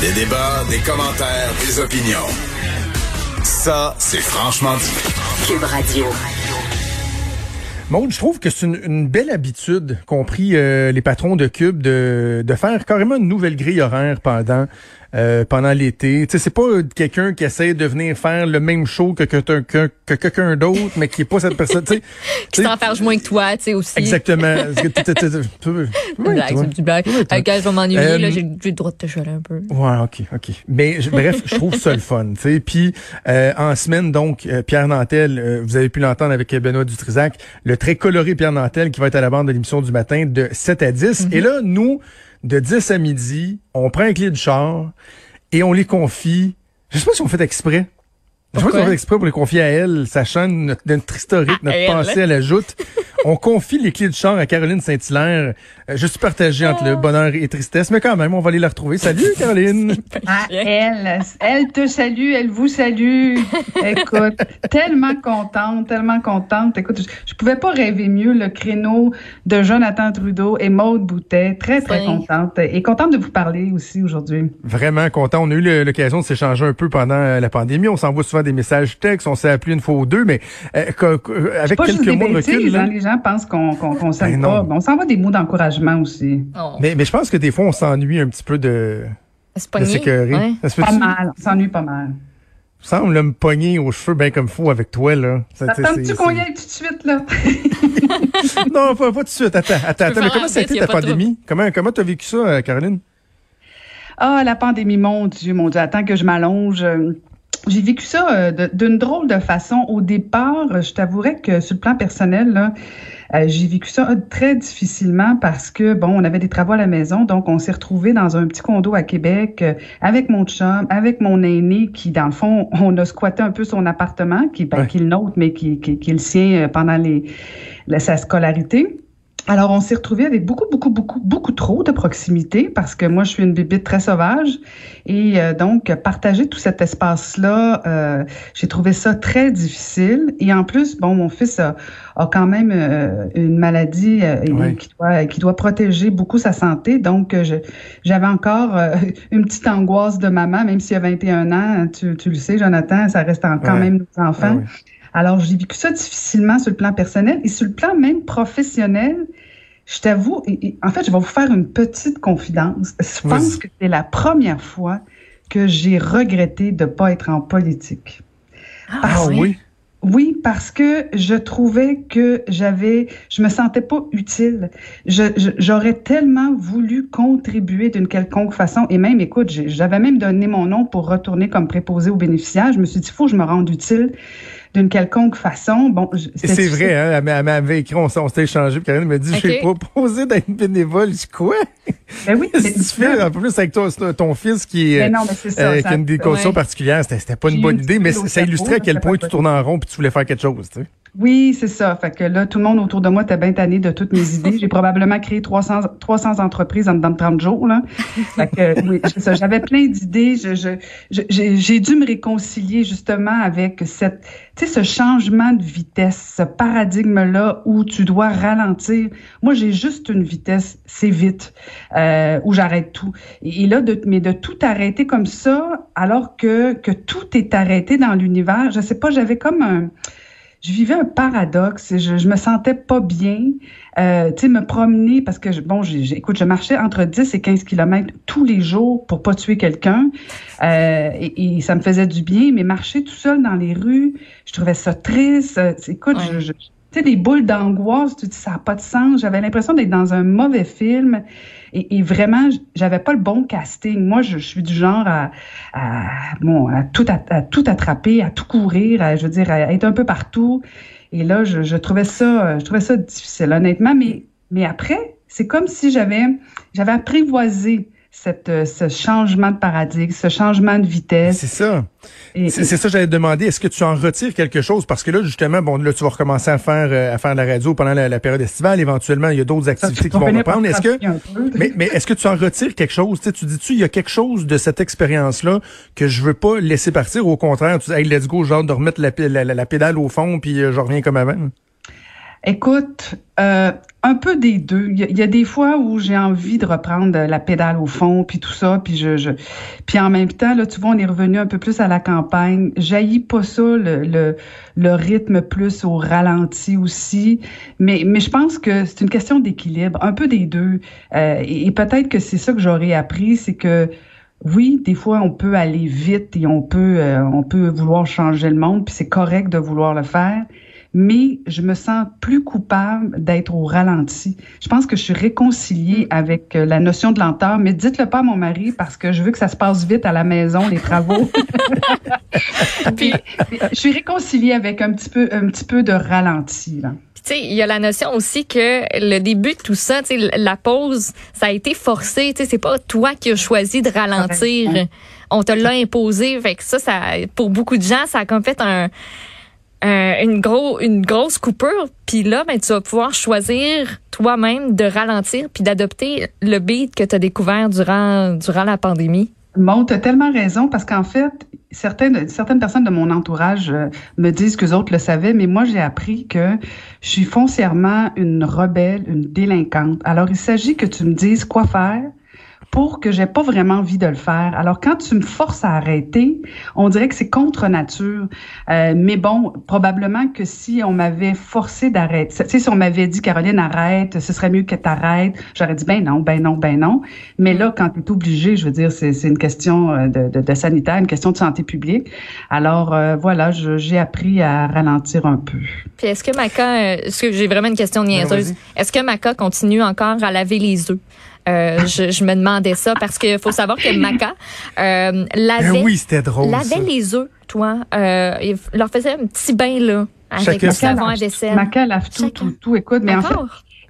Des débats, des commentaires, des opinions. Ça, c'est franchement dit. Cube Radio. Maud, je trouve que c'est une, belle habitude qu'ont pris euh, les patrons de Cube de, de faire carrément une nouvelle grille horaire pendant euh, pendant l'été. Tu sais, c'est pas quelqu'un qui essaie de venir faire le même show que, que, que, que quelqu'un d'autre, mais qui est pas cette personne. Tu sais, qui s'enferge moins que toi, tu sais aussi. Exactement. blague, c'est une blague. Quand je vais m'ennuyer, là, j'ai le droit de te chialer un peu. Ouais, ok, ok. Mais bref, je trouve ça le fun. Tu sais, puis euh, en semaine, donc Pierre Nantel, vous avez pu l'entendre avec Benoît Dutrisac, le très coloré Pierre Nantel qui va être à la bande de l'émission du matin de 7 à 10. Et là, nous de 10 à midi, on prend un clé du char et on les confie. Je sais pas si on fait exprès. Je sais pas si on fait exprès pour les confier à elle, sachant notre, notre historique, notre pensée à la joute. On confie les clés du char à Caroline Saint-Hilaire. Euh, je suis partagé entre le bonheur et tristesse, mais quand même, on va aller la retrouver. Salut, Caroline. Ah, elle, elle te salue, elle vous salue. Écoute, tellement contente, tellement contente. Écoute, je, pouvais pas rêver mieux le créneau de Jonathan Trudeau et Maude Boutet. Très, très contente. Et contente de vous parler aussi aujourd'hui. Vraiment content. On a eu l'occasion de s'échanger un peu pendant la pandémie. On s'envoie souvent des messages textes. On s'est appelé une fois ou deux, mais euh, avec quelques mots de recul. Hein, gens pensent qu'on qu'on s'aime ben pas. On s'envoie des mots d'encouragement aussi. Oh. Mais, mais je pense que des fois, on s'ennuie un petit peu de, de sécurité. Pas mal. On s'ennuie pas mal. Tu sembles me pogner aux cheveux bien comme fou avec toi, là. Attends-tu qu'on y aille tout de suite, là? non, pas, pas tout de suite. Attends, attends, attends. Mais comment ça a été ta pandémie? Comment, comment t'as vécu ça, euh, Caroline? Ah, la pandémie, mon Dieu, mon Dieu. Attends que je m'allonge. J'ai vécu ça euh, d'une drôle de façon. Au départ, je t'avouerais que sur le plan personnel, là, euh, j'ai vécu ça très difficilement parce que, bon, on avait des travaux à la maison, donc on s'est retrouvé dans un petit condo à Québec euh, avec mon chum, avec mon aîné qui, dans le fond, on a squatté un peu son appartement, qui, ben, qui est le nôtre, mais qui, qui, qui est le sien pendant les, sa scolarité. Alors, on s'est retrouvé avec beaucoup, beaucoup, beaucoup, beaucoup trop de proximité parce que moi, je suis une bébite très sauvage. Et euh, donc, partager tout cet espace-là, euh, j'ai trouvé ça très difficile. Et en plus, bon, mon fils a, a quand même euh, une maladie qui, doit, qui doit protéger beaucoup sa santé. Donc, j'avais encore une petite angoisse de maman, même s'il a 21 ans. Tu, tu le sais, Jonathan, ça reste quand même nos enfants. Alors, j'ai vécu ça difficilement sur le plan personnel et sur le plan même professionnel. Je t'avoue, en fait, je vais vous faire une petite confidence. Je pense que c'est la première fois que j'ai regretté de ne pas être en politique. Ah, oui? Oui, parce que je trouvais que j'avais, je me sentais pas utile. J'aurais tellement voulu contribuer d'une quelconque façon. Et même, écoute, j'avais même donné mon nom pour retourner comme préposé aux bénéficiaires. Je me suis dit, il faut que je me rende utile d'une quelconque façon. Bon, c'est vrai, hein, elle m'avait écrit, on, s'est échangé, puis Karine m'a dit, okay. j'ai proposé d'être bénévole. Je quoi? Ben oui, c'est un peu plus avec toi, ton fils qui, non, mais ça, euh, qui a une condition particulière. C'était pas une bonne idée, mais ça illustrait à quel point tu tournes en rond puis tu voulais faire quelque chose, tu sais. Oui, c'est ça. Fait que là, tout le monde autour de moi était bien tanné de toutes mes idées. J'ai probablement créé 300, 300 entreprises en dedans de 30 jours. Là. Fait que, oui, c'est ça. J'avais plein d'idées. Je, je, j'ai dû me réconcilier justement avec cette, ce changement de vitesse, ce paradigme-là où tu dois ralentir. Moi, j'ai juste une vitesse, c'est vite, euh, où j'arrête tout. Et, là, de, mais de tout arrêter comme ça, alors que, que tout est arrêté dans l'univers, je sais pas, j'avais comme un je vivais un paradoxe. Je, je me sentais pas bien. Euh, tu sais, me promener parce que, bon, j'écoute, je marchais entre 10 et 15 kilomètres tous les jours pour pas tuer quelqu'un. Euh, et, ça me faisait du bien. Mais marcher tout seul dans les rues, je trouvais ça triste. Écoute, je, je tu sais, des boules d'angoisse, tu dis, ça n'a pas de sens. J'avais l'impression d'être dans un mauvais film. Et, vraiment, j'avais pas le bon casting. Moi, je, suis du genre à, bon, à, tout, à, tout attraper, à tout courir, à, je veux dire, à être un peu partout. Et là, je, je trouvais ça, je trouvais ça difficile, honnêtement. Mais, mais après, c'est comme si j'avais, j'avais apprivoisé cette, euh, ce changement de paradigme, ce changement de vitesse. C'est ça. C'est ça j'allais te demander. Est-ce que tu en retires quelque chose? Parce que là, justement, bon, là, tu vas recommencer à faire, euh, à faire de la radio pendant la, période estivale. Éventuellement, il y a d'autres activités qui vont reprendre. Est-ce que, mais, mais est-ce que tu en retires quelque chose? Tu, dis-tu, il y a quelque chose de cette expérience-là que je veux pas laisser partir? Au contraire, tu dis, hey, let's go, genre de remettre la, la pédale au fond, puis je reviens comme avant. Écoute, euh, un peu des deux. Il y, a des fois où j'ai envie de reprendre la pédale au fond, puis tout ça, puis je, je, puis en même temps, là, tu vois, on est revenu un peu plus à la campagne. Jaillit pas ça, le, le, le, rythme plus au ralenti aussi. Mais, mais je pense que c'est une question d'équilibre, un peu des deux. Euh, et, peut-être que c'est ça que j'aurais appris, c'est que oui, des fois on peut aller vite et on peut euh, on peut vouloir changer le monde, puis c'est correct de vouloir le faire mais je me sens plus coupable d'être au ralenti. Je pense que je suis réconciliée mm. avec euh, la notion de lenteur, mais dites-le pas à mon mari parce que je veux que ça se passe vite à la maison, les travaux. Puis, je suis réconciliée avec un petit peu, un petit peu de ralenti, là. Tu sais, il y a la notion aussi que le début de tout ça, la pause, ça a été forcé. Tu sais, c'est pas toi qui as choisi de ralentir. On te l'a imposé. Fait que ça, ça, pour beaucoup de gens, ça a comme fait un, euh, une, gros, une grosse coupure, puis là, ben, tu vas pouvoir choisir toi-même de ralentir puis d'adopter le beat que tu as découvert durant, durant la pandémie. Bon, tu as tellement raison parce qu'en fait, certaines, certaines personnes de mon entourage euh, me disent que les autres le savaient, mais moi, j'ai appris que je suis foncièrement une rebelle, une délinquante. Alors, il s'agit que tu me dises quoi faire, pour que j'ai pas vraiment envie de le faire. Alors quand tu me forces à arrêter, on dirait que c'est contre nature. Euh, mais bon, probablement que si on m'avait forcé d'arrêter, tu sais, si on m'avait dit Caroline arrête, ce serait mieux que tu arrêtes, j'aurais dit ben non, ben non, ben non. Mais là, quand tu es obligé, je veux dire, c'est une question euh, de, de, de, sanitaire, une question de santé publique. Alors euh, voilà, j'ai appris à ralentir un peu. Puis est-ce que Maca, est-ce que j'ai vraiment une question niaiseuse, est-ce que Maca continue encore à laver les œufs? Euh, je, je, me demandais ça parce qu'il faut savoir que Maca euh, lavait, ben oui, c'était drôle, lavait les œufs, toi. Euh, il leur faisait un petit bain là avec le savon à vaisselle. Maca lave tout, tout, tout. Écoute, mais en fait,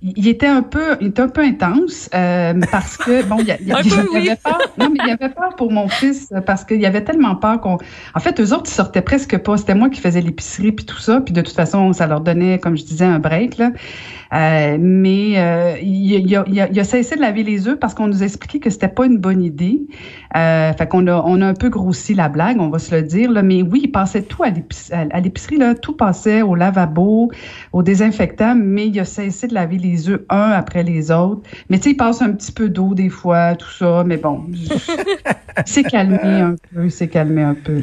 il était un peu, il était un peu intense euh, parce que bon, il y, y, avait peur. Non, mais il y avait peur pour mon fils parce qu'il y avait tellement peur qu'on. En fait, eux autres, ils sortaient presque pas. C'était moi qui faisais l'épicerie puis tout ça. Puis de toute façon, ça leur donnait, comme je disais, un break là. Euh, mais euh, il, a, il, a, il, a, cessé de laver les œufs parce qu'on nous expliquait que c'était pas une bonne idée. Euh, fait qu'on a, on a un peu grossi la blague, on va se le dire. Là. Mais oui, il passait tout à l'épicerie, là, tout passait au lavabo, au désinfectant, mais il a cessé de laver les œufs un après les autres. Mais tu sais, il passe un petit peu d'eau des fois, tout ça. Mais bon, c'est calmé un peu, c'est calmé un peu.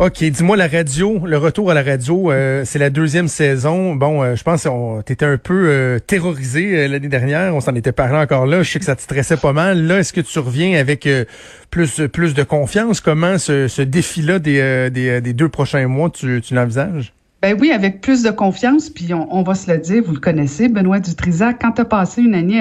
OK, dis-moi la radio, le retour à la radio, euh, c'est la deuxième saison. Bon, euh, je pense que tu étais un peu euh, terrorisé l'année dernière, on s'en était parlé encore là, je sais que ça te stressait pas mal. Là, est-ce que tu reviens avec plus plus de confiance? Comment ce, ce défi-là des, des, des, deux prochains mois, tu, tu l'envisages? Ben oui, avec plus de confiance, puis on, on, va se le dire, vous le connaissez, Benoît Dutrisac, quand tu as passé une année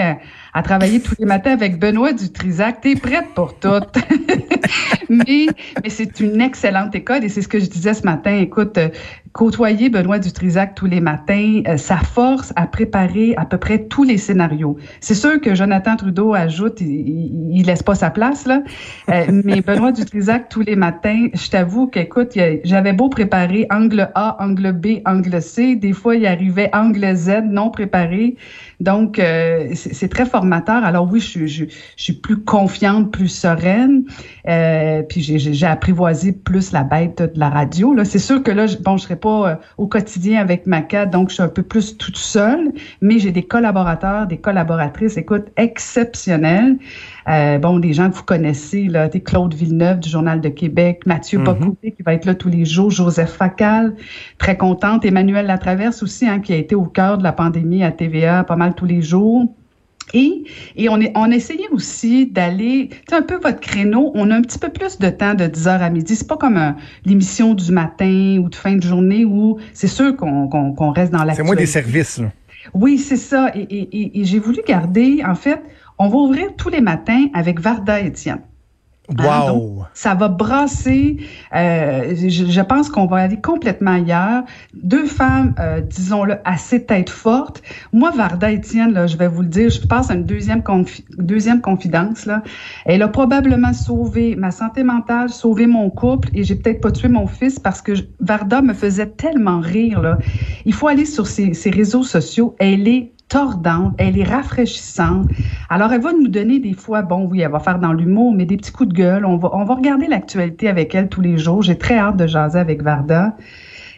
à, travailler tous les matins avec Benoît Dutrisac. T'es prête pour tout. mais mais c'est une excellente école et c'est ce que je disais ce matin. Écoute, euh, côtoyer Benoît Dutrisac tous les matins, euh, ça force à préparer à peu près tous les scénarios. C'est sûr que Jonathan Trudeau ajoute, il, il laisse pas sa place là, euh, mais Benoît Dutrisac tous les matins, je t'avoue qu'écoute, j'avais beau préparer angle A, angle B, angle C, des fois il arrivait angle Z non préparé. Donc c'est très formateur alors oui, je, je, suis plus confiante, plus sereine. Euh, puis j'ai apprivoisé plus la bête de la radio. Là, c'est sûr que là, bon, je serai pas euh, au quotidien avec Maca, donc je suis un peu plus toute seule. Mais j'ai des collaborateurs, des collaboratrices, écoute, exceptionnels. Euh, bon, des gens que vous connaissez, là, Claude Villeneuve du Journal de Québec, Mathieu mm qui va être là tous les jours, Joseph Facal, très contente, Emmanuel Latraverse aussi, hein, qui a été au cœur de la pandémie à TVA pas mal tous les jours. Et, et on, est, on essayait aussi d'aller, tu un peu votre créneau, on a un petit peu plus de temps de 10h à midi. C'est pas comme l'émission du matin ou de fin de journée où c'est sûr qu'on reste dans la C'est moins des services. Là. Oui, c'est ça. Et, et, et j'ai voulu garder, en fait, on va ouvrir tous les matins avec Varda Étienne. Hein, wow. ça va brasser. Euh, je, pense qu'on va aller complètement ailleurs. Deux femmes, euh, disons-le, assez tête forte. Moi, Varda Etienne, là, je vais vous le dire, je passe à une deuxième, deuxième confidence. Là. Elle a probablement sauvé ma santé mentale, sauvé mon couple, et j'ai peut-être pas tué mon fils parce que Varda me faisait tellement rire. Là. Il faut aller sur ses, ses réseaux sociaux. Elle est tordante, elle est rafraîchissante. Alors, elle va nous donner des fois, bon, oui, elle va faire dans l'humour, mais des petits coups de gueule. On va, on va regarder l'actualité avec elle tous les jours. J'ai très hâte de jaser avec Varda.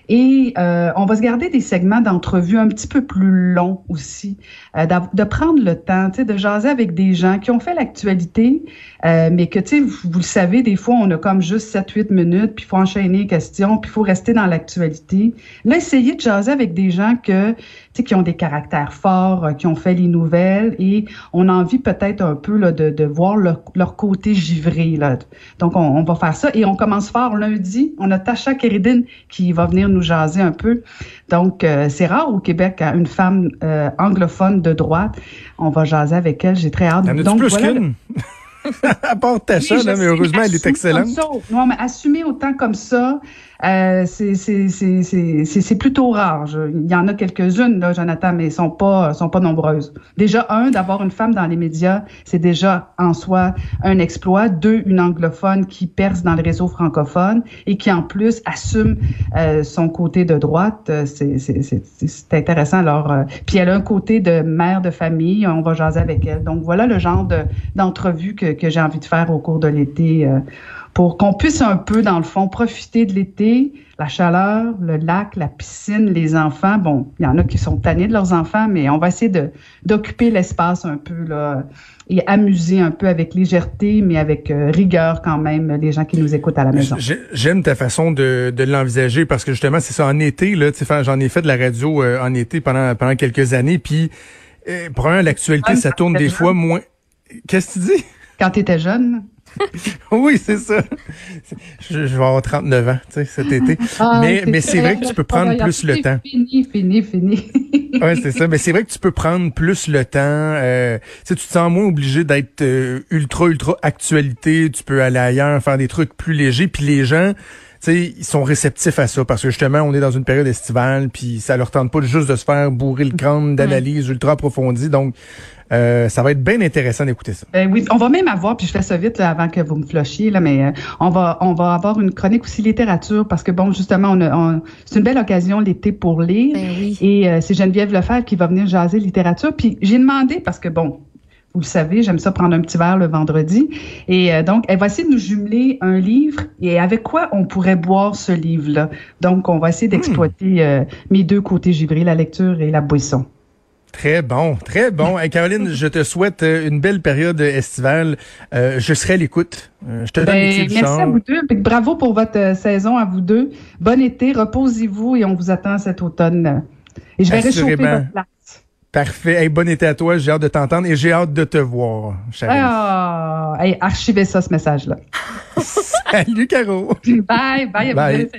Et euh, on va se garder des segments d'entrevue un petit peu plus longs aussi, euh, de prendre le temps, de jaser avec des gens qui ont fait l'actualité, euh, mais que, tu sais, vous, le savez, des fois, on a comme juste 7-8 minutes, puis il faut enchaîner les questions, puis il faut rester dans l'actualité. Là, essayez de jaser avec des gens que, qui ont des caractères forts, euh, qui ont fait les nouvelles et on a envie peut-être un peu là, de, de voir leur, leur, côté givré. Là. Donc, on, on, va faire ça et on commence fort lundi. On a Tasha Keridine qui va venir nous jaser un peu. Donc, euh, c'est rare au Québec, une femme euh, anglophone de droite. On va jaser avec elle. J'ai très hâte. Donc, plus voilà, à part Tasha, oui, mais heureusement, elle est excellente. Non, mais assumer autant comme ça, euh, c'est plutôt rare. il y en a quelques-unes, là, Jonathan, mais elles sont pas, sont pas nombreuses. Déjà, un, d'avoir une femme dans les médias, c'est déjà en soi un exploit. Deux, une anglophone qui perce dans le réseau francophone et qui, en plus, assume euh, son côté de droite. Euh, c'est intéressant. Alors, euh, puis elle a un côté de mère de famille. On va jaser avec elle. Donc, voilà le genre d'entrevue que, que j'ai envie de faire au cours de l'été pour qu'on puisse un peu, dans le fond, profiter de l'été, la chaleur, le lac, la piscine, les enfants. Bon, il y en a qui sont tannés de leurs enfants, mais on va essayer de d'occuper l'espace un peu là et amuser un peu avec légèreté, mais avec euh, rigueur quand même les gens qui nous écoutent à la maison. J'aime ta façon de, de l'envisager parce que justement c'est ça en été là, j'en ai fait de la radio euh, en été pendant pendant quelques années, puis euh, pour un l'actualité ça tourne des fois moins. Qu'est-ce que tu dis? Quand tu étais jeune. oui, c'est ça. Je, vais avoir 39 ans, tu sais, cet été. Ah, mais mais c'est vrai que tu peux prendre plus le temps. Fini, fini, fini. oui, c'est ça. Mais c'est vrai que tu peux prendre plus le temps. Euh, tu te sens moins obligé d'être euh, ultra, ultra actualité. Tu peux aller ailleurs, faire des trucs plus légers. Puis les gens, tu sais, ils sont réceptifs à ça parce que justement, on est dans une période estivale, puis ça leur tente pas juste de se faire bourrer le crâne d'analyse ultra approfondie. Donc, euh, ça va être bien intéressant d'écouter ça. Euh, oui, on va même avoir, puis je fais ça vite là, avant que vous me flushiez, là, mais euh, on va on va avoir une chronique aussi littérature parce que bon, justement, on, c'est une belle occasion l'été pour lire. Ben oui. Et c'est Geneviève Lefebvre qui va venir jaser littérature. Puis j'ai demandé parce que bon, vous le savez, j'aime ça prendre un petit verre le vendredi. Et donc, elle va essayer de nous jumeler un livre et avec quoi on pourrait boire ce livre-là? Donc, on va essayer d'exploiter mes deux côtés givrés, la lecture et la boisson. Très bon, très bon. Caroline, je te souhaite euh, une belle période estivale. Euh, je serai à l'écoute. Euh, je te donne ben, Merci à vous deux. Bravo pour votre saison à vous deux. Bon été, reposez-vous et on vous attend cet automne. Et je vais réchauffer votre place. Parfait. bon été à toi. J'ai hâte de t'entendre et j'ai hâte de te voir, Ah, archivez ça, ce message-là. Salut, Caro. Bye, bye. bye.